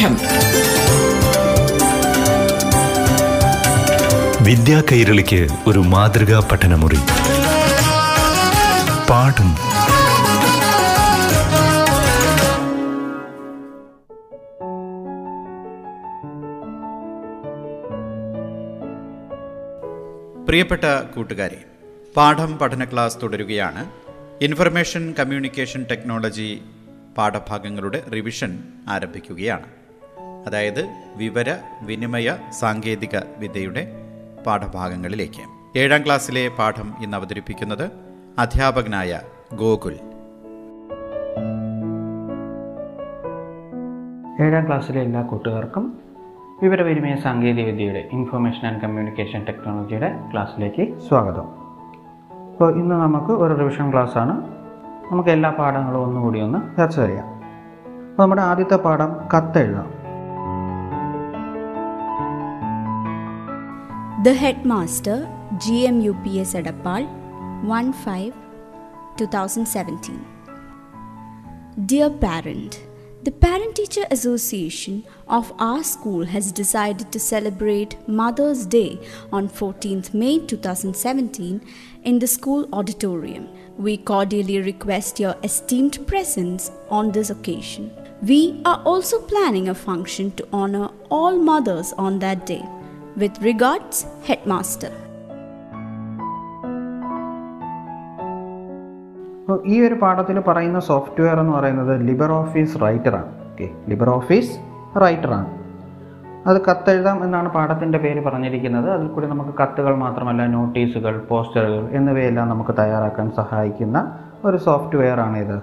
പാഠം വിദ്യാ കൈരളിക്ക് ഒരു മാതൃകാ പഠനമുറി. പാഠം. പ്രിയപ്പെട്ട കൂട്ടുകാരെ പാഠം പഠന ക്ലാസ് തുടരുകയാണ്. ഇൻഫർമേഷൻ കമ്മ്യൂണിക്കേഷൻ ടെക്നോളജി പാഠഭാഗങ്ങളുടെ റിവിഷൻ ആരംഭിക്കുകയാണ്. അതായത് വിവര വിനിമയ സാങ്കേതിക വിദ്യയുടെ പാഠഭാഗങ്ങളിലേക്ക്. ഏഴാം ക്ലാസ്സിലെ പാഠം ഇന്ന് അവതരിപ്പിക്കുന്നത് അധ്യാപകനായ ഗോകുൽ. ഏഴാം ക്ലാസ്സിലെ എല്ലാ കൂട്ടുകാർക്കും വിവരവിനിമയ സാങ്കേതികവിദ്യയുടെ ഇൻഫർമേഷൻ ആൻഡ് കമ്മ്യൂണിക്കേഷൻ ടെക്നോളജിയുടെ ക്ലാസ്സിലേക്ക് സ്വാഗതം. അപ്പോൾ ഇന്ന് നമുക്ക് ഒരു റിവിഷൻ ക്ലാസ്സാണ് നമുക്ക് എല്ലാ പാഠങ്ങളും ഒന്നുകൂടി ഒന്ന് ചർച്ച ചെയ്യാം. അപ്പോൾ നമ്മുടെ ആദ്യത്തെ പാഠം കത്തെഴുതാം. The Headmaster, GMUPS Adapal, 1 5 2017. Dear Parent, the Parent Teacher Association of our school has decided to celebrate Mother's Day on 14th May 2017 in the school auditorium. We cordially request your esteemed presence on this occasion. We are also planning a function to honor all mothers on that day. With regards, Headmaster. അപ്പോൾ ഈ ഒരു പാഠത്തിൽ പറയുന്ന software എന്ന് പറയുന്നത് Libre Office ആണ്. Okay Libre Office ആണ്. അത് കത്തെഴുതാം എന്നാണ് പാഠത്തിന്റെ പേര് പറഞ്ഞിരിക്കുന്നത്. അതിൽ കൂടി നമുക്ക് കത്തുകൾ മാത്രമല്ല നോട്ടീസുകൾ പോസ്റ്ററുകൾ എന്നിവയെല്ലാം നമുക്ക് തയ്യാറാക്കാൻ സഹായിക്കുന്ന ഒരു സോഫ്റ്റ്വെയർ ആണ് ഇത്.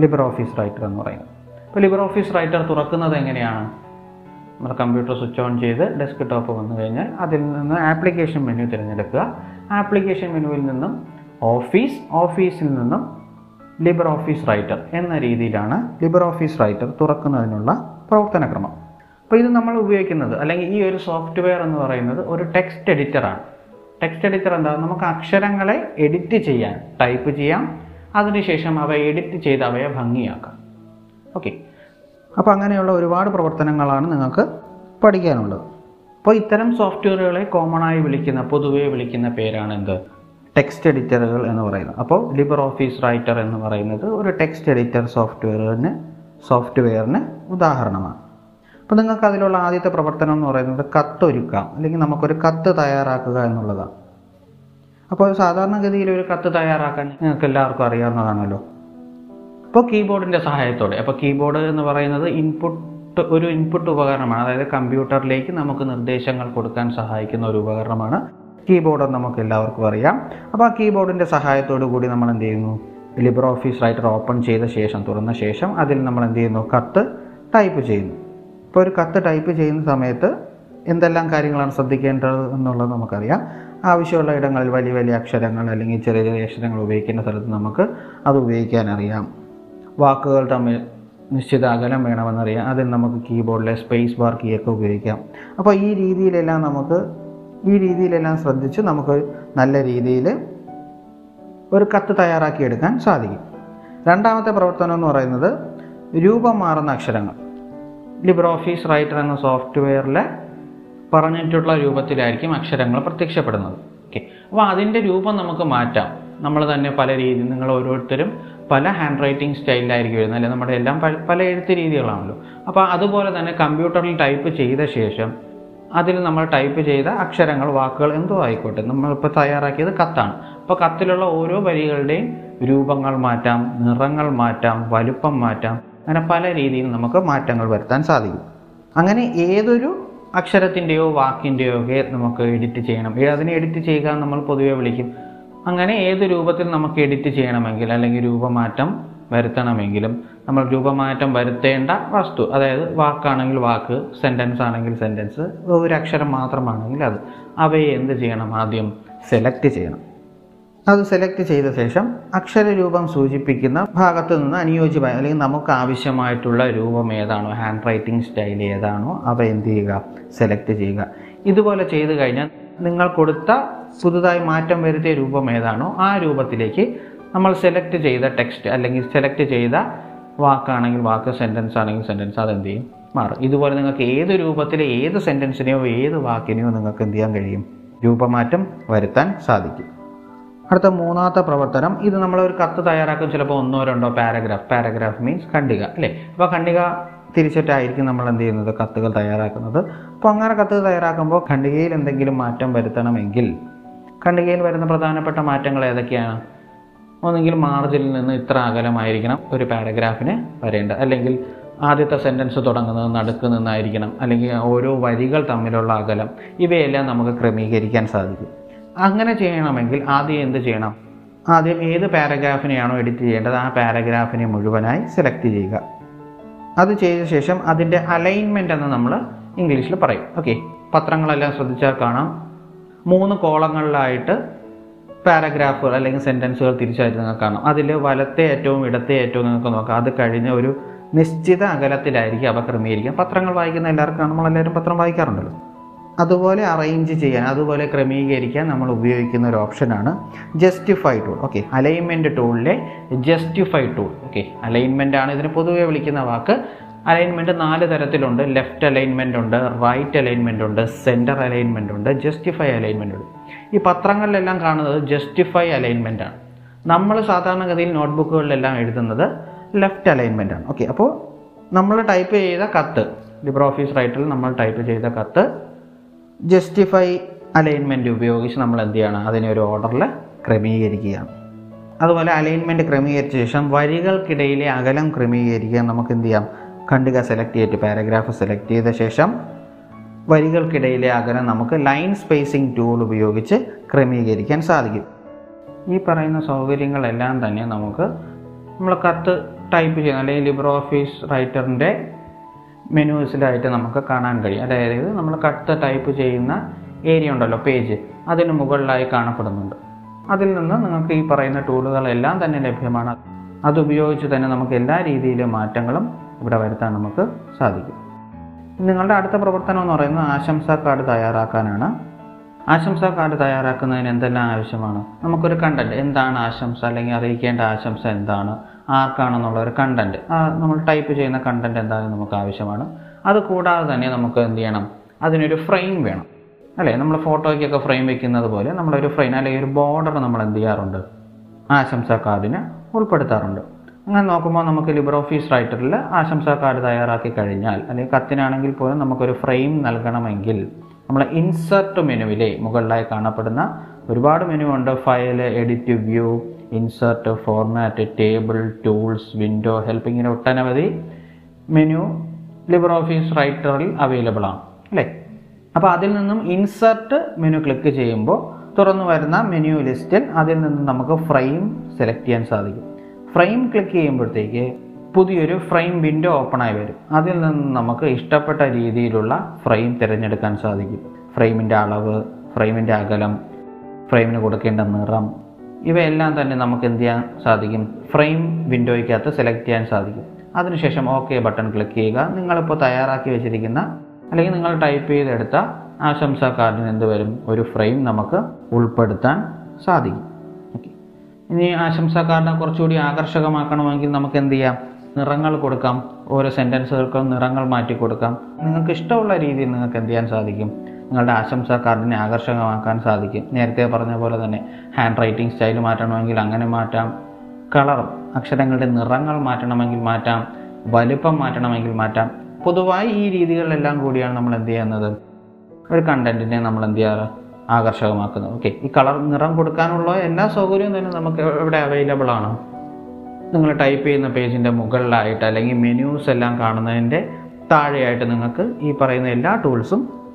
ലിബർ ഓഫീസ് റൈറ്റർ എന്ന് പറയുന്നത്. അപ്പോൾ ലിബർ ഓഫീസ് റൈറ്റർ തുറക്കുന്നത് എങ്ങനെയാണ്? നമ്മുടെ കമ്പ്യൂട്ടർ സ്വിച്ച് ഓൺ ചെയ്ത് ഡെസ്ക് ടോപ്പ് വന്നു കഴിഞ്ഞാൽ അതിൽ നിന്ന് ആപ്ലിക്കേഷൻ മെനു തിരഞ്ഞെടുക്കുക. ആപ്ലിക്കേഷൻ മെനുവിൽ നിന്നും ഓഫീസ് ഓഫീസിൽ നിന്നും ലിബർ ഓഫീസ് റൈറ്റർ എന്ന രീതിയിലാണ് ലിബർ ഓഫീസ് റൈറ്റർ തുറക്കുന്നതിനുള്ള പ്രവർത്തനക്രമം. അപ്പോൾ ഇത് നമ്മൾ ഉപയോഗിക്കുന്നത് അല്ലെങ്കിൽ ഈ ഒരു സോഫ്റ്റ്വെയർ എന്ന് പറയുന്നത് ഒരു ടെക്സ്റ്റ് എഡിറ്ററാണ് ടെക്സ്റ്റ് എഡിറ്റർ എന്താ? നമുക്ക് അക്ഷരങ്ങളെ എഡിറ്റ് ചെയ്യാൻ ടൈപ്പ് ചെയ്യാം. അതിനുശേഷം അവ എഡിറ്റ് ചെയ്ത് അവയെ ഭംഗിയാക്കാം. ഓക്കെ അപ്പോൾ അങ്ങനെയുള്ള ഒരുപാട് പ്രവർത്തനങ്ങളാണ് നിങ്ങൾക്ക് പഠിക്കാനുള്ളത്. അപ്പോൾ ഇത്തരം സോഫ്റ്റ്വെയറുകളെ കോമൺ ആയി വിളിക്കുന്ന പൊതുവെ വിളിക്കുന്ന പേരാണ് എന്ത്? ടെക്സ്റ്റ് എഡിറ്ററുകൾ എന്ന് പറയുന്നത്. അപ്പോൾ ലിബർ ഓഫീസ് റൈറ്റർ എന്ന് പറയുന്നത് ഒരു ടെക്സ്റ്റ് എഡിറ്റർ സോഫ്റ്റ്വെയറിന് സോഫ്റ്റ്വെയറിന് ഉദാഹരണമാണ്. അപ്പോൾ നിങ്ങൾക്ക് അതിലുള്ള ആദ്യത്തെ പ്രവർത്തനം എന്ന് പറയുന്നത് കത്തൊരുക്കാം. അല്ലെങ്കിൽ നമുക്കൊരു കത്ത് തയ്യാറാക്കുക എന്നുള്ളതാണ്. അപ്പോൾ സാധാരണഗതിയിൽ ഒരു കത്ത് തയ്യാറാക്കാൻ നിങ്ങൾക്ക് എല്ലാവർക്കും അറിയാവുന്നതാണല്ലോ. ഇപ്പോൾ കീബോർഡിന്റെ സഹായത്തോടെ അപ്പോൾ കീബോർഡ് എന്ന് പറയുന്നത് ഇൻപുട്ട് ഒരു ഇൻപുട്ട് ഉപകരണമാണ്. അതായത് കമ്പ്യൂട്ടറിലേക്ക് നമുക്ക് നിർദ്ദേശങ്ങൾ കൊടുക്കാൻ സഹായിക്കുന്ന ഒരു ഉപകരണമാണ്. കീബോർഡ് നമുക്ക് എല്ലാവർക്കും അറിയാം. അപ്പോൾ ആ കീബോർഡിന്റെ സഹായത്തോടു കൂടി നമ്മൾ എന്ത് ചെയ്യുന്നു? ലിബർ ഓഫീസ് റൈറ്റർ ഓപ്പൺ ചെയ്ത ശേഷം തുറന്ന ശേഷം അതിൽ നമ്മൾ എന്ത് ചെയ്യുന്നു? കത്ത് ടൈപ്പ് ചെയ്യുന്നു. ഇപ്പോൾ ഒരു കത്ത് ടൈപ്പ് ചെയ്യുന്ന സമയത്ത് എന്തെല്ലാം കാര്യങ്ങളാണ് ശ്രദ്ധിക്കേണ്ടത് എന്നുള്ളത് നമുക്കറിയാം. ആവശ്യമുള്ള ഇടങ്ങളിൽ വലിയ വലിയ അക്ഷരങ്ങൾ അല്ലെങ്കിൽ ചെറിയ ചെറിയ അക്ഷരങ്ങൾ ഉപയോഗിക്കേണ്ട സ്ഥലത്ത് നമുക്ക് അത് ഉപയോഗിക്കാൻ അറിയാം. വാക്കുകൾ തമ്മിൽ നിശ്ചിത അകലം വേണമെന്നറിയാം. അതിൽ നമുക്ക് കീബോർഡിലെ സ്പേസ് ബാർ കീയൊക്കെ ഉപയോഗിക്കാം. അപ്പോൾ ഈ രീതിയിലെല്ലാം നമുക്ക് ഈ രീതിയിലെല്ലാം ശ്രദ്ധിച്ച് നമുക്ക് നല്ല രീതിയിൽ ഒരു കത്ത് തയ്യാറാക്കിയെടുക്കാൻ സാധിക്കും. രണ്ടാമത്തെ പ്രവർത്തനം എന്ന് പറയുന്നത് രൂപം മാറുന്ന അക്ഷരങ്ങൾ. ലിബർ ഓഫീസ് റൈറ്റർ എന്ന സോഫ്റ്റ്വെയറിലെ പറഞ്ഞിട്ടുള്ള രൂപത്തിലായിരിക്കും അക്ഷരങ്ങൾ പ്രത്യക്ഷപ്പെടുന്നത്. ഓക്കെ അപ്പോൾ അതിന്റെ രൂപം നമുക്ക് മാറ്റാം. നമ്മൾ തന്നെ പല രീതിയിൽ നിങ്ങൾ ഓരോരുത്തരും പല ഹാൻഡ് റൈറ്റിംഗ് സ്റ്റൈലിലായിരിക്കും വരുന്നത്. അല്ലെങ്കിൽ നമ്മുടെ എല്ലാം പല എഴുത്ത് രീതികളാണല്ലോ. അപ്പോൾ അതുപോലെ തന്നെ കമ്പ്യൂട്ടറിൽ ടൈപ്പ് ചെയ്ത ശേഷം അതിൽ നമ്മൾ ടൈപ്പ് ചെയ്ത അക്ഷരങ്ങൾ വാക്കുകൾ എന്തോ ആയിക്കോട്ടെ. നമ്മളിപ്പോൾ തയ്യാറാക്കിയത് കത്താണ്. അപ്പോൾ കത്തിലുള്ള ഓരോ വരികളുടെയും രൂപങ്ങൾ മാറ്റാം നിറങ്ങൾ മാറ്റാം വലുപ്പം മാറ്റാം. അങ്ങനെ പല രീതിയിൽ നമുക്ക് മാറ്റങ്ങൾ വരുത്താൻ സാധിക്കും. അങ്ങനെ ഏതൊരു അക്ഷരത്തിന്റെയോ വാക്കിന്റെയോ ഒക്കെ നമുക്ക് എഡിറ്റ് ചെയ്യണം. അതിനെ എഡിറ്റ് ചെയ്യുക നമ്മൾ പൊതുവെ വിളിക്കും. അങ്ങനെ ഏത് രൂപത്തിൽ നമുക്ക് എഡിറ്റ് ചെയ്യണമെങ്കിൽ അല്ലെങ്കിൽ രൂപമാറ്റം വരുത്തണമെങ്കിലും നമ്മൾ രൂപമാറ്റം വരുത്തേണ്ട വസ്തു അതായത് വാക്കാണെങ്കിൽ വാക്ക് സെന്റൻസ് ആണെങ്കിൽ സെന്റൻസ് ഒരു അക്ഷരം മാത്രമാണെങ്കിൽ അത്. അവയെ എന്ത് ചെയ്യണം ആദ്യം? സെലക്ട് ചെയ്യണം. അത് സെലക്ട് ചെയ്ത ശേഷം അക്ഷരരൂപം സൂചിപ്പിക്കുന്ന ഭാഗത്ത് നിന്ന് അനുയോജ്യമായ അല്ലെങ്കിൽ നമുക്ക് ആവശ്യമായിട്ടുള്ള രൂപം ഏതാണോ ഹാൻഡ് റൈറ്റിംഗ് സ്റ്റൈൽ ഏതാണോ അവ എന്ത് ചെയ്യുക? സെലക്ട് ചെയ്യുക. ഇതുപോലെ ചെയ്തു കഴിഞ്ഞാൽ നിങ്ങൾ കൊടുത്ത പുതുതായി മാറ്റം വരുത്തിയ രൂപം ഏതാണോ ആ രൂപത്തിലേക്ക് നമ്മൾ സെലക്ട് ചെയ്ത ടെക്സ്റ്റ് അല്ലെങ്കിൽ സെലക്ട് ചെയ്ത വാക്കാണെങ്കിൽ വാക്ക് സെന്റൻസ് ആണെങ്കിൽ സെന്റൻസ് അതെന്ത് ചെയ്യും? മാറും. ഇതുപോലെ നിങ്ങൾക്ക് ഏത് രൂപത്തിലെ ഏത് സെന്റൻസിനെയോ ഏത് വാക്കിനെയോ നിങ്ങൾക്ക് എന്ത് ചെയ്യാൻ കഴിയും? രൂപമാറ്റം വരുത്താൻ സാധിക്കും. അടുത്ത മൂന്നാമത്തെ പ്രവർത്തനം ഇത് നമ്മളൊരു കത്ത് തയ്യാറാക്കും. ചിലപ്പോൾ ഒന്നോ രണ്ടോ പാരഗ്രാഫ് പാരഗ്രാഫ് മീൻസ് ഖണ്ഡിക അല്ലേ? അപ്പോൾ ഖണ്ഡിക തിരിച്ചിട്ടായിരിക്കും നമ്മൾ എന്ത് ചെയ്യുന്നത്? കത്തുകൾ തയ്യാറാക്കുന്നത്. അപ്പോൾ അങ്ങനെ കത്തുകൾ തയ്യാറാക്കുമ്പോൾ ഖണ്ഡികയിൽ എന്തെങ്കിലും മാറ്റം വരുത്തണമെങ്കിൽ ഖണ്ഡികയിൽ വരുന്ന പ്രധാനപ്പെട്ട മാറ്റങ്ങൾ ഏതൊക്കെയാണ്? ഒന്നെങ്കിൽ മാർജിനിൽ നിന്ന് ഇത്ര അകലമായിരിക്കണം ഒരു പാരഗ്രാഫിന് വരേണ്ടത് അല്ലെങ്കിൽ ആദ്യത്തെ സെന്റൻസ് തുടങ്ങുന്നത് നടുക്ക് നിന്നായിരിക്കണം. അല്ലെങ്കിൽ ഓരോ വരികൾ തമ്മിലുള്ള അകലം. ഇവയെല്ലാം നമുക്ക് ക്രമീകരിക്കാൻ സാധിക്കും. അങ്ങനെ ചെയ്യണമെങ്കിൽ ആദ്യം എന്ത് ചെയ്യണം? ആദ്യം ഏത് പാരഗ്രാഫിനെയാണോ എഡിറ്റ് ചെയ്യേണ്ടത്? ആ പാരഗ്രാഫിനെ മുഴുവനായി സെലക്ട് ചെയ്യുക. അത് ചെയ്ത ശേഷം അതിന്റെ അലൈൻമെന്റ് എന്ന് നമ്മൾ ഇംഗ്ലീഷിൽ പറയും. ഓക്കെ പത്രങ്ങളെല്ലാം ശ്രദ്ധിച്ചാൽ കാണാം. മൂന്ന് കോളങ്ങളിലായിട്ട് പാരഗ്രാഫുകൾ അല്ലെങ്കിൽ സെന്റൻസുകൾ തിരിച്ചായിട്ട് നിങ്ങൾക്ക് കാണാം. അതിൽ വലത്തെ ഏറ്റവും ഇടത്തെ ഏറ്റവും നിങ്ങൾക്ക് നോക്കാം. അത് കഴിഞ്ഞ ഒരു നിശ്ചിത അകലത്തിലായിരിക്കും അവ ക്രമീകരിക്കുക. പത്രങ്ങൾ വായിക്കുന്ന എല്ലാവർക്കും നമ്മളെല്ലാവരും പത്രം വായിക്കാറുണ്ടല്ലോ. അതുപോലെ അറേഞ്ച് ചെയ്യാൻ അതുപോലെ ക്രമീകരിക്കാൻ നമ്മൾ ഉപയോഗിക്കുന്ന ഒരു ഓപ്ഷനാണ് ജസ്റ്റിഫൈ ടൂൾ ഓക്കെ അലൈൻമെന്റ് ടൂളിലെ ജസ്റ്റിഫൈ ടൂൾ ഓക്കെ അലൈൻമെന്റ് ആണ്. ഇതിന് പൊതുവെ വിളിക്കുന്ന വാക്ക്. അലൈൻമെന്റ് നാല് തരത്തിലുണ്ട്. ലെഫ്റ്റ് അലൈൻമെന്റ് ഉണ്ട് റൈറ്റ് അലൈൻമെന്റ് ഉണ്ട് സെന്റർ അലൈൻമെന്റ് ഉണ്ട് ജസ്റ്റിഫൈ അലൈൻമെന്റ് ഉണ്ട്. ഈ പത്രങ്ങളിലെല്ലാം കാണുന്നത് ജസ്റ്റിഫൈ അലൈൻമെന്റ് ആണ്. നമ്മൾ സാധാരണഗതിയിൽ നോട്ട്ബുക്കുകളിലെല്ലാം എഴുതുന്നത് ലെഫ്റ്റ് അലൈൻമെന്റ് ആണ്. ഓക്കെ അപ്പോൾ നമ്മൾ ടൈപ്പ് ചെയ്ത കത്ത് ലിബ്ര ഓഫീസ് റൈറ്ററിൽ നമ്മൾ ടൈപ്പ് ചെയ്ത കത്ത് ജസ്റ്റിഫൈ അലൈൻമെന്റ് ഉപയോഗിച്ച് നമ്മൾ എന്ത് ചെയ്യണം? അതിനെ ഒരു ഓർഡറിൽ ക്രമീകരിക്കുകയാണ്. അതുപോലെ അലൈൻമെന്റ് ക്രമീകരിച്ച ശേഷം വരികൾക്കിടയിലെ അകലം ക്രമീകരിക്കാൻ നമുക്ക് എന്ത് ചെയ്യാം? ഖണ്ഡിക സെലക്ട് ചെയ്തിട്ട് പാരഗ്രാഫ് സെലക്ട് ചെയ്ത ശേഷം വരികൾക്കിടയിലെ അകലം നമുക്ക് ലൈൻ സ്പേസിംഗ് ടൂൾ ഉപയോഗിച്ച് ക്രമീകരിക്കാൻ സാധിക്കും. ഈ പറയുന്ന സൗകര്യങ്ങളെല്ലാം തന്നെ നമുക്ക് നമ്മൾ കത്ത് ടൈപ്പ് ചെയ്യുന്ന അല്ലെങ്കിൽ ലിബ്രോ ഓഫീസ് റൈറ്ററിന്റെ മെനൂസിലായിട്ട് നമുക്ക് കാണാൻ കഴിയും. അതായത് നമ്മൾ കട്ട് ടൈപ്പ് ചെയ്യുന്ന ഏരിയ ഉണ്ടല്ലോ പേജ്. അതിന് മുകളിലായി കാണപ്പെടുന്നുണ്ട്. അതിൽ നിന്ന് നിങ്ങൾക്ക് ഈ പറയുന്ന ടൂളുകളെല്ലാം തന്നെ ലഭ്യമാണ്. അതുപയോഗിച്ച് തന്നെ നമുക്ക് എല്ലാ രീതിയിലും മാറ്റങ്ങളും ഇവിടെ വരുത്താൻ നമുക്ക് സാധിക്കും. നിങ്ങളുടെ അടുത്ത പ്രവർത്തനം എന്ന് പറയുന്നത് ആശംസാ കാർഡ് തയ്യാറാക്കാനാണ്. ആശംസാ കാർഡ് തയ്യാറാക്കുന്നതിന് എന്തെല്ലാം ആവശ്യമാണ്? നമുക്കൊരു കണ്ടന്റ് എന്താണ് ആശംസ? അല്ലെങ്കിൽ അറിയിക്കേണ്ട ആശംസ എന്താണ്? ആർക്കാണെന്നുള്ള ഒരു കണ്ടന്റ് നമ്മൾ ടൈപ്പ് ചെയ്യുന്ന കണ്ടന്റ് എന്താണെന്ന് നമുക്ക് ആവശ്യമാണ്. അത് കൂടാതെ തന്നെ നമുക്ക് എന്ത് ചെയ്യണം? അതിനൊരു ഫ്രെയിം വേണം. അല്ലേ? നമ്മൾ ഫോട്ടോയ്ക്കൊക്കെ ഫ്രെയിം വെക്കുന്നത് പോലെ നമ്മളൊരു ഫ്രെയിം അല്ലെങ്കിൽ ഒരു ബോർഡർ നമ്മൾ എന്ത് ചെയ്യാറുണ്ട്? ആശംസാ കാർഡിന് ഉൾപ്പെടുത്താറുണ്ട്. അങ്ങനെ നോക്കുമ്പോൾ നമുക്ക് ലിബർ ഓഫീസ് റൈറ്ററിൽ ആശംസാ കാർഡ് തയ്യാറാക്കി കഴിഞ്ഞാൽ അല്ലെങ്കിൽ കത്തിനാണെങ്കിൽ പോലും നമുക്കൊരു ഫ്രെയിം നൽകണമെങ്കിൽ നമ്മൾ ഇൻസർട്ട് മെനുവിലെ മുകളിലായി കാണപ്പെടുന്ന ഒരുപാട് മെനു ഉണ്ട്. File edit view insert format table tools window help ഇങ്ങനെ ഒട്ടനവധി മെനു ലിബർ ഓഫീസ് റൈറ്ററിൽ അവൈലബിൾ ആണ് അല്ലേ? അപ്പോൾ അതിൽ നിന്നും ഇൻസേർട്ട് മെനു ക്ലിക്ക് ചെയ്യുമ്പോൾ തുറന്നു വരുന്ന മെനു ലിസ്റ്റിൽ അതിൽ നിന്നും നമുക്ക് ഫ്രെയിം സെലക്ട് ചെയ്യാൻ സാധിക്കും. ഫ്രെയിം ക്ലിക്ക് ചെയ്യുമ്പോഴത്തേക്ക് പുതിയൊരു ഫ്രെയിം വിൻഡോ ഓപ്പൺ ആയി വരും. അതിൽ നിന്ന് നമുക്ക് ഇഷ്ടപ്പെട്ട രീതിയിലുള്ള ഫ്രെയിം തിരഞ്ഞെടുക്കാൻ സാധിക്കും. ഫ്രെയിമിന്റെ അളവ് ഫ്രെയിമിന്റെ അകലം ഫ്രെയിമിന് കൊടുക്കേണ്ട നിറം ഇവയെല്ലാം തന്നെ നമുക്ക് എന്ത് ചെയ്യാൻ സാധിക്കും? ഫ്രെയിം വിൻഡോയ്ക്കകത്ത് സെലക്ട് ചെയ്യാൻ സാധിക്കും. അതിനുശേഷം ഓക്കെ ബട്ടൺ ക്ലിക്ക് ചെയ്യുക. നിങ്ങളിപ്പോൾ തയ്യാറാക്കി വെച്ചിരിക്കുന്ന അല്ലെങ്കിൽ നിങ്ങൾ ടൈപ്പ് ചെയ്തെടുത്ത ആശംസാ കാർഡിന് എന്ത് വരും? ഒരു ഫ്രെയിം നമുക്ക് ഉൾപ്പെടുത്താൻ സാധിക്കും. ഓക്കെ. ഇനി ആശംസാ കാർഡിനെ കുറച്ചുകൂടി ആകർഷകമാക്കണമെങ്കിൽ നമുക്ക് എന്ത് ചെയ്യാം? നിറങ്ങൾ കൊടുക്കാം. ഓരോ സെന്റൻസുകൾക്കും നിറങ്ങൾ മാറ്റി കൊടുക്കാം നിങ്ങൾക്ക് ഇഷ്ടമുള്ള രീതിയിൽ നിങ്ങൾക്ക് എന്ത് ചെയ്യാൻ സാധിക്കും? നിങ്ങളുടെ ആശംസ കാർഡിനെ ആകർഷകമാക്കാൻ സാധിക്കും. നേരത്തെ പറഞ്ഞ പോലെ തന്നെ ഹാൻഡ് റൈറ്റിംഗ് സ്റ്റൈൽ മാറ്റണമെങ്കിൽ അങ്ങനെ മാറ്റാം. കളർ അക്ഷരങ്ങളുടെ നിറങ്ങൾ മാറ്റണമെങ്കിൽ മാറ്റാം. വലുപ്പം മാറ്റണമെങ്കിൽ മാറ്റാം. പൊതുവായി ഈ രീതികളിലെല്ലാം കൂടിയാണ് നമ്മൾ എന്ത് ചെയ്യുന്നത്? ഒരു കണ്ടന്റിനെ നമ്മൾ എന്ത് ചെയ്യാറ്? ആകർഷകമാക്കുന്നത്. ഓക്കെ ഈ കളർ നിറം കൊടുക്കാനുള്ള എല്ലാ സൗകര്യവും തന്നെ നമുക്ക് ഇവിടെ അവൈലബിൾ ആണ്. നിങ്ങൾ ടൈപ്പ് ചെയ്യുന്ന പേജിന്റെ മുകളിലായിട്ട് അല്ലെങ്കിൽ മെനൂസ് എല്ലാം കാണുന്നതിന്റെ താഴെയായിട്ട് നിങ്ങൾക്ക് ഈ പറയുന്ന എല്ലാ ടൂൾസും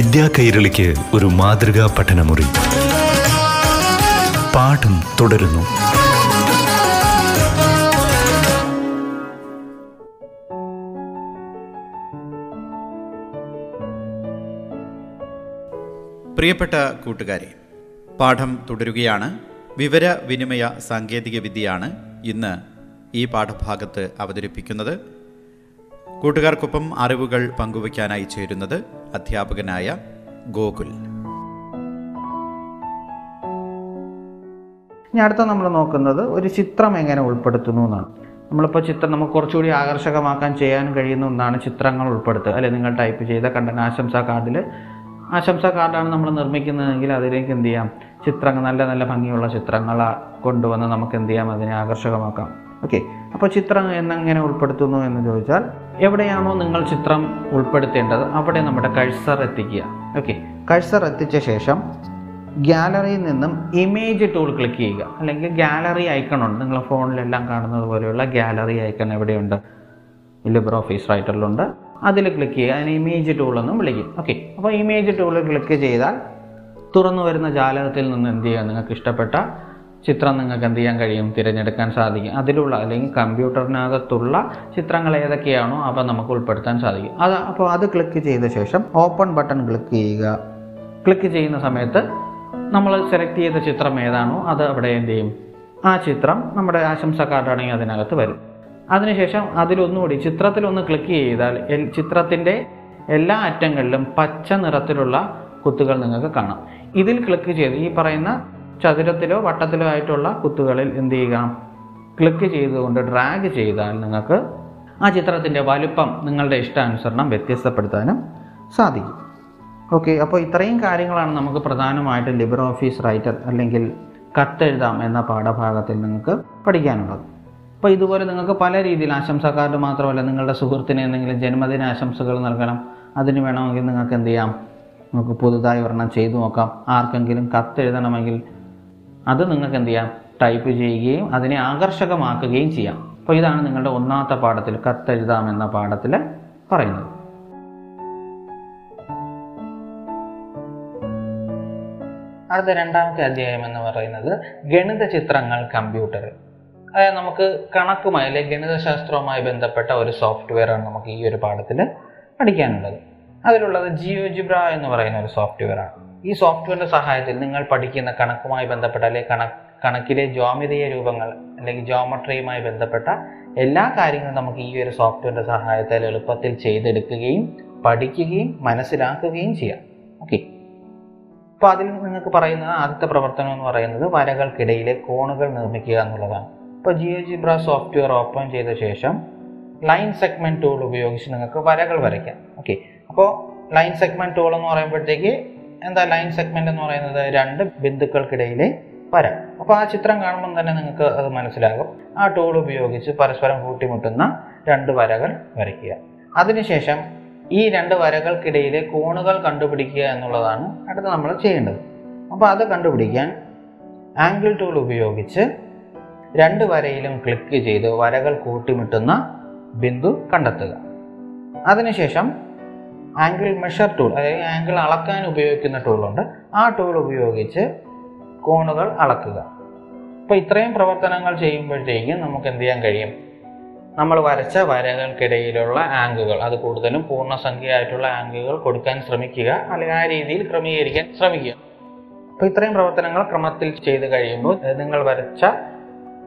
വിദ്യാ കൈരളിക്ക് ഒരു മാതൃകാ പഠനമുറി. പാഠം തുടരുന്നു. പ്രിയപ്പെട്ട കൂട്ടുകാരെ പാഠം തുടരുകയാണ്. വിവര വിനിമയ സാങ്കേതിക വിദ്യയാണ് ഇന്ന് ഈ പാഠഭാഗത്ത് അവതരിപ്പിക്കുന്നത്. കൂട്ടുകാർക്കൊപ്പം അറിവുകൾ പങ്കുവയ്ക്കാനായി ചേരുന്നത് അധ്യാപകനായ ഗോകുൽ. ഇനി അടുത്ത നമ്മൾ നോക്കുന്നത് ഒരു ചിത്രം എങ്ങനെ ഉൾപ്പെടുത്തുന്നു എന്നാണ്. നമ്മളിപ്പോൾ ചിത്രം നമുക്ക് കുറച്ചുകൂടി ആകർഷകമാക്കാൻ ചെയ്യാൻ കഴിയുന്ന ഒന്നാണ് ചിത്രങ്ങൾ ഉൾപ്പെടുത്തുക. അല്ലെ? നിങ്ങൾ ടൈപ്പ് ചെയ്ത കണ്ടന്റ് ആശംസാ കാർഡിൽ ആശംസാ കാർഡാണ് നമ്മൾ നിർമ്മിക്കുന്നതെങ്കിൽ അതിലേക്ക് എന്ത് ചെയ്യാം? ചിത്രങ്ങൾ നല്ല നല്ല ഭംഗിയുള്ള ചിത്രങ്ങൾ കൊണ്ടുവന്ന് നമുക്ക് എന്ത് ചെയ്യാം? അതിനെ ആകർഷകമാക്കാം. ഓക്കെ അപ്പോൾ ചിത്രം എന്നെങ്ങനെ ഉൾപ്പെടുത്തുന്നു എന്ന് ചോദിച്ചാൽ എവിടെയാണോ നിങ്ങൾ ചിത്രം ഉൾപ്പെടുത്തേണ്ടത് അവിടെ നമ്മുടെ കഴ്സർ എത്തിക്കുക. ഓക്കെ കഴ്സർ എത്തിച്ച ശേഷം ഗാലറിയിൽ നിന്നും ഇമേജ് ടൂൾ ക്ലിക്ക് ചെയ്യുക. അല്ലെങ്കിൽ ഗാലറി ഐക്കൺ ഉണ്ട്. നിങ്ങൾ ഫോണിലെല്ലാം കാണുന്നത് പോലെയുള്ള ഗാലറി ഐക്കൺ എവിടെയുണ്ട്? ലിബർ ഓഫീസ് റൈറ്ററിലുണ്ട് അതിൽ ക്ലിക്ക് ചെയ്യുക. അതിന് ഇമേജ് ടൂൾ എന്നും വിളിക്കും. ഓക്കെ അപ്പോൾ ഇമേജ് ടൂൾ ക്ലിക്ക് ചെയ്താൽ തുറന്നു വരുന്ന ജാലകത്തിൽ നിന്ന് എന്ത് ചെയ്യുക? നിങ്ങൾക്ക് ഇഷ്ടപ്പെട്ട ചിത്രം നിങ്ങൾക്ക് എന്ത് ചെയ്യാൻ കഴിയും? തിരഞ്ഞെടുക്കാൻ സാധിക്കും. അതിലുള്ള അല്ലെങ്കിൽ കമ്പ്യൂട്ടറിനകത്തുള്ള ചിത്രങ്ങൾ ഏതൊക്കെയാണോ അവ നമുക്ക് ഉൾപ്പെടുത്താൻ സാധിക്കും. അത് അപ്പോൾ അത് ക്ലിക്ക് ചെയ്ത ശേഷം ഓപ്പൺ ബട്ടൺ ക്ലിക്ക് ചെയ്യുക. ക്ലിക്ക് ചെയ്യുന്ന സമയത്ത് നമ്മൾ സെലക്ട് ചെയ്ത ചിത്രം ഏതാണോ അത് അവിടെ എന്ത് ചെയ്യും? ആ ചിത്രം നമ്മുടെ ആശംസ കാർഡാണെങ്കിൽ അതിനകത്ത് വരും. അതിനുശേഷം അതിലൊന്നുകൂടി ചിത്രത്തിലൊന്ന് ക്ലിക്ക് ചെയ്താൽ ചിത്രത്തിന്റെ എല്ലാ അറ്റങ്ങളിലും പച്ച നിറത്തിലുള്ള കുത്തുകൾ നിങ്ങൾക്ക് കാണാം. ഇതിൽ ക്ലിക്ക് ചെയ്ത് ഈ പറയുന്ന ചതുരത്തിലോ വട്ടത്തിലോ ആയിട്ടുള്ള കുത്തുകളിൽ എന്ത് ചെയ്യുക? ക്ലിക്ക് ചെയ്തുകൊണ്ട് ഡ്രാഗ് ചെയ്താൽ നിങ്ങൾക്ക് ആ ചിത്രത്തിന്റെ വലുപ്പം നിങ്ങളുടെ ഇഷ്ടാനുസരണം വ്യത്യസ്തപ്പെടുത്താനും സാധിക്കും. ഓക്കെ അപ്പോൾ ഇത്രയും കാര്യങ്ങളാണ് നമുക്ക് പ്രധാനമായിട്ടും ലിബർ ഓഫീസ് റൈറ്റർ അല്ലെങ്കിൽ കത്തെഴുതാം എന്ന പാഠഭാഗത്തിൽ നിങ്ങൾക്ക് പഠിക്കാനുള്ളത്. അപ്പോൾ ഇതുപോലെ നിങ്ങൾക്ക് പല രീതിയിൽ ആശംസാ മാത്രമല്ല നിങ്ങളുടെ സുഹൃത്തിന് എന്തെങ്കിലും ജന്മദിന ആശംസകൾ നൽകണം. അതിന് വേണമെങ്കിൽ നിങ്ങൾക്ക് എന്ത് ചെയ്യാം? നമുക്ക് പുതുതായി ഒരെണ്ണം ചെയ്തു നോക്കാം. ആർക്കെങ്കിലും കത്തെഴുതണമെങ്കിൽ അത് നിങ്ങൾക്ക് എന്ത് ചെയ്യാം? ടൈപ്പ് ചെയ്യുകയും അതിനെ ആകർഷകമാക്കുകയും ചെയ്യാം. അപ്പോൾ ഇതാണ് നിങ്ങളുടെ ഒന്നാമത്തെ പാഠത്തിൽ കത്തെഴുതാം എന്ന പാഠത്തിൽ പറയുന്നത്. അടുത്ത രണ്ടാമത്തെ അധ്യായം എന്ന് പറയുന്നത് ഗണിത ചിത്രങ്ങൾ കമ്പ്യൂട്ടർ അതായത് നമുക്ക് കണക്കുമായി അല്ലെങ്കിൽ ഗണിതശാസ്ത്രവുമായി ബന്ധപ്പെട്ട ഒരു സോഫ്റ്റ്വെയർ ആണ് നമുക്ക് ഈ ഒരു പാഠത്തിൽ പഠിക്കാനുള്ളത്. അതിലുള്ളത് ജിയോജിബ്ര എന്ന് പറയുന്ന ഒരു സോഫ്റ്റ്വെയർ ആണ്. ഈ സോഫ്റ്റ്വെയറിന്റെ സഹായത്തിൽ നിങ്ങൾ പഠിക്കുന്ന കണക്കുമായി ബന്ധപ്പെട്ട അല്ലെങ്കിൽ കണക്ക് കണക്കിലെ ജ്യോമിതീയ രൂപങ്ങൾ അല്ലെങ്കിൽ ജോമട്രിയുമായി ബന്ധപ്പെട്ട എല്ലാ കാര്യങ്ങളും നമുക്ക് ഈ ഒരു സോഫ്റ്റ്വെയറിന്റെ സഹായത്താൽ എളുപ്പത്തിൽ ചെയ്തെടുക്കുകയും പഠിക്കുകയും മനസ്സിലാക്കുകയും ചെയ്യാം. ഓക്കെ അപ്പോൾ അതിൽ നിങ്ങൾക്ക് പറയുന്ന ആദ്യത്തെ പ്രവർത്തനം എന്ന് പറയുന്നത് വരകൾക്കിടയിലെ കോണുകൾ നിർമ്മിക്കുക എന്നുള്ളതാണ്. ഇപ്പോൾ ജിയോജിബ്ര സോഫ്റ്റ്വെയർ ഓപ്പൺ ചെയ്ത ശേഷം ലൈൻ സെഗ്മെന്റ് ടൂൾ ഉപയോഗിച്ച് നിങ്ങൾക്ക് വരകൾ വരയ്ക്കാം. ഓക്കെ അപ്പോൾ ലൈൻ സെഗ്മെന്റ് ടൂൾ എന്ന് പറയുമ്പോഴത്തേക്ക് എന്താ ലൈൻ സെഗ്മെന്റ് എന്ന് പറയുന്നത് രണ്ട് ബിന്ദുക്കൾക്കിടയിലെ വരം അപ്പോൾ ആ ചിത്രം കാണുമ്പോൾ തന്നെ നിങ്ങൾക്ക് അത് മനസ്സിലാകും. ആ ടൂൾ ഉപയോഗിച്ച് പരസ്പരം കൂട്ടിമുട്ടുന്ന രണ്ട് വരകൾ വരയ്ക്കുക. അതിനുശേഷം ഈ രണ്ട് വരകൾക്കിടയിലെ കോണുകൾ കണ്ടുപിടിക്കുക എന്നുള്ളതാണ് അടുത്ത് നമ്മൾ ചെയ്യേണ്ടത്. അപ്പോൾ അത് കണ്ടുപിടിക്കാൻ ആംഗിൾ ടൂൾ ഉപയോഗിച്ച് രണ്ട് വരയിലും ക്ലിക്ക് ചെയ്ത് വരകൾ കൂട്ടിമുട്ടുന്ന ബിന്ദു കണ്ടെത്തുക. അതിനുശേഷം ആംഗിൾ മെഷർ ടൂൾ അതായത് ആംഗിൾ അളക്കാൻ ഉപയോഗിക്കുന്ന ടൂളുണ്ട് ആ ടൂൾ ഉപയോഗിച്ച് കോണുകൾ അളക്കുക. അപ്പോൾ ഇത്രയും പ്രവർത്തനങ്ങൾ ചെയ്യുമ്പോഴത്തേക്കും നമുക്ക് എന്ത് ചെയ്യാൻ കഴിയും? നമ്മൾ വരച്ച വരകൾക്കിടയിലുള്ള ആംഗുകൾ അത് കൂടുതലും പൂർണസംഖ്യയായിട്ടുള്ള ആംഗുകൾ കൊടുക്കാൻ ശ്രമിക്കുക അല്ലെങ്കിൽ ആ രീതിയിൽ ക്രമീകരിക്കാൻ ശ്രമിക്കുക. അപ്പോൾ ഇത്രയും പ്രവർത്തനങ്ങൾ ക്രമത്തിൽ ചെയ്ത് കഴിയുമ്പോൾ നിങ്ങൾ വരച്ച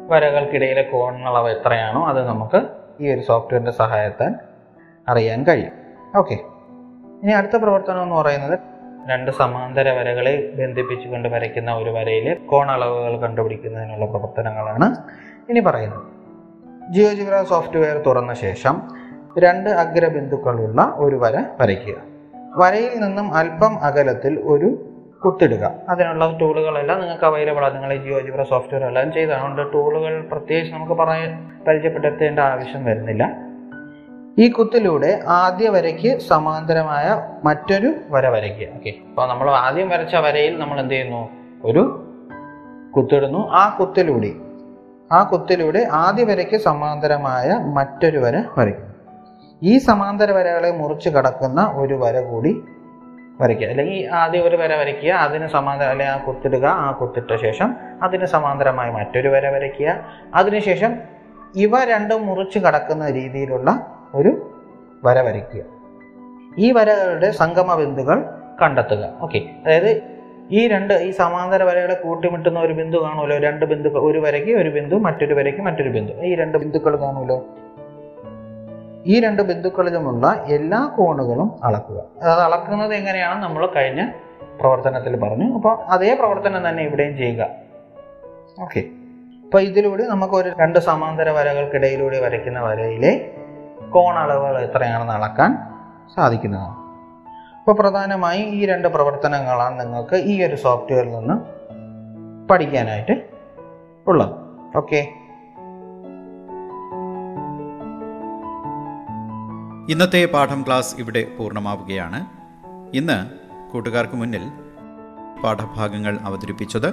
വരകൾക്കിടയിലെ കോണളവ് എത്രയാണോ അത് നമുക്ക് ഈ ഒരു സോഫ്റ്റ്വെയറിന്റെ സഹായത്താൽ അറിയാൻ കഴിയും. ഓക്കെ ഇനി അടുത്ത പ്രവർത്തനം എന്ന് പറയുന്നത് രണ്ട് സമാന്തര വരകളെ ബന്ധിപ്പിച്ചുകൊണ്ട് വരയ്ക്കുന്ന ഒരു വരയിൽ കോണളവുകൾ കണ്ടുപിടിക്കുന്നതിനുള്ള പ്രവർത്തനങ്ങളാണ് ഇനി പറയുന്നത്. ജിയോജിബ്ര സോഫ്റ്റ്വെയർ തുറന്ന ശേഷം രണ്ട് അഗ്രബിന്ദുക്കളുള്ള ഒരു വര വരയ്ക്കുക. വരയിൽ നിന്നും അല്പം അകലത്തിൽ ഒരു കുത്തിടുക. അതിനുള്ള ടൂളുകളെല്ലാം നിങ്ങൾക്ക് അവൈലബിൾ ആണ് നിങ്ങൾ ജിയോ ജിയോജിബ്ര സോഫ്റ്റ്വെയർ എല്ലാം ചെയ്തതുകൊണ്ട് ടൂളുകൾ പ്രത്യേകിച്ച് നമുക്ക് പറയാൻ പരിചയപ്പെടുത്തേണ്ട ആവശ്യം വരുന്നില്ല. ഈ കുത്തിലൂടെ ആദ്യ വരയ്ക്ക് സമാന്തരമായ മറ്റൊരു വര വരയ്ക്കുക. ഓക്കെ അപ്പോൾ നമ്മൾ ആദ്യം വരച്ച വരയിൽ നമ്മൾ എന്ത് ചെയ്യുന്നു? ഒരു കുത്തിടുന്നു. ആ കുത്തിലൂടെ ആ കുത്തിലൂടെ ആദ്യ വരയ്ക്ക് സമാന്തരമായ മറ്റൊരു വര വരയ്ക്കും. ഈ സമാന്തര വരകളെ മുറിച്ച് കടക്കുന്ന ഒരു വര കൂടി വരയ്ക്കുക. അല്ലെങ്കിൽ ആദ്യം ഒരു വര വരയ്ക്കുക അതിന് സമാന്തര അല്ലെങ്കിൽ ആ കുത്തിടുക ആ കുത്തിട്ട ശേഷം അതിന് സമാന്തരമായി മറ്റൊരു വര വരയ്ക്കുക. അതിനുശേഷം ഇവ രണ്ടും മുറിച്ച് കടക്കുന്ന രീതിയിലുള്ള ഒരു വര വരയ്ക്കുക. ഈ വരകളുടെ സംഗമ ബിന്ദുകൾ കണ്ടെത്തുക. ഓക്കെ അതായത് ഈ രണ്ട് ഈ സമാന്തര വരകളെ കൂട്ടിമുട്ടുന്ന ഒരു ബിന്ദു കാണുമല്ലോ? രണ്ട് ബിന്ദു ഒരു വരയ്ക്ക് ഒരു ബിന്ദു മറ്റൊരു വരയ്ക്ക് മറ്റൊരു ബിന്ദു. ഈ രണ്ട് ബിന്ദുക്കൾ കാണുമല്ലോ? ഈ രണ്ട് ബിന്ദുക്കളിലുമുള്ള എല്ലാ കോണുകളും അളക്കുക. അത് അളക്കുന്നത് എങ്ങനെയാണ് നമ്മൾ കഴിഞ്ഞ പ്രവർത്തനത്തിൽ പറഞ്ഞു. അപ്പോൾ അതേ പ്രവർത്തനം തന്നെ ഇവിടെയും ചെയ്യുക. ഓക്കെ അപ്പോൾ ഇതിലൂടെ നമുക്ക് ഒരു രണ്ട് സമാന്തര വരകൾക്കിടയിലൂടെ വരയ്ക്കുന്ന വരയിലെ കോണളവുകൾ എത്രയാണെന്ന് അളക്കാൻ സാധിക്കുന്നതാണ് അപ്പോൾ പ്രധാനമായും ഈ രണ്ട് പ്രവർത്തനങ്ങളാണ് നിങ്ങൾക്ക് ഈ ഒരു സോഫ്റ്റ്വെയറിൽ നിന്ന് പഠിക്കാനായിട്ട് ഉള്ളത്. ഓക്കെ ഇന്നത്തെ പാഠം ക്ലാസ് ഇവിടെ പൂർണമാവുകയാണ്. ഇന്ന് കൂട്ടുകാർക്ക് മുന്നിൽ പാഠഭാഗങ്ങൾ അവതരിപ്പിച്ചത്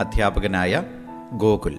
അധ്യാപകനായ ഗോകുൽ.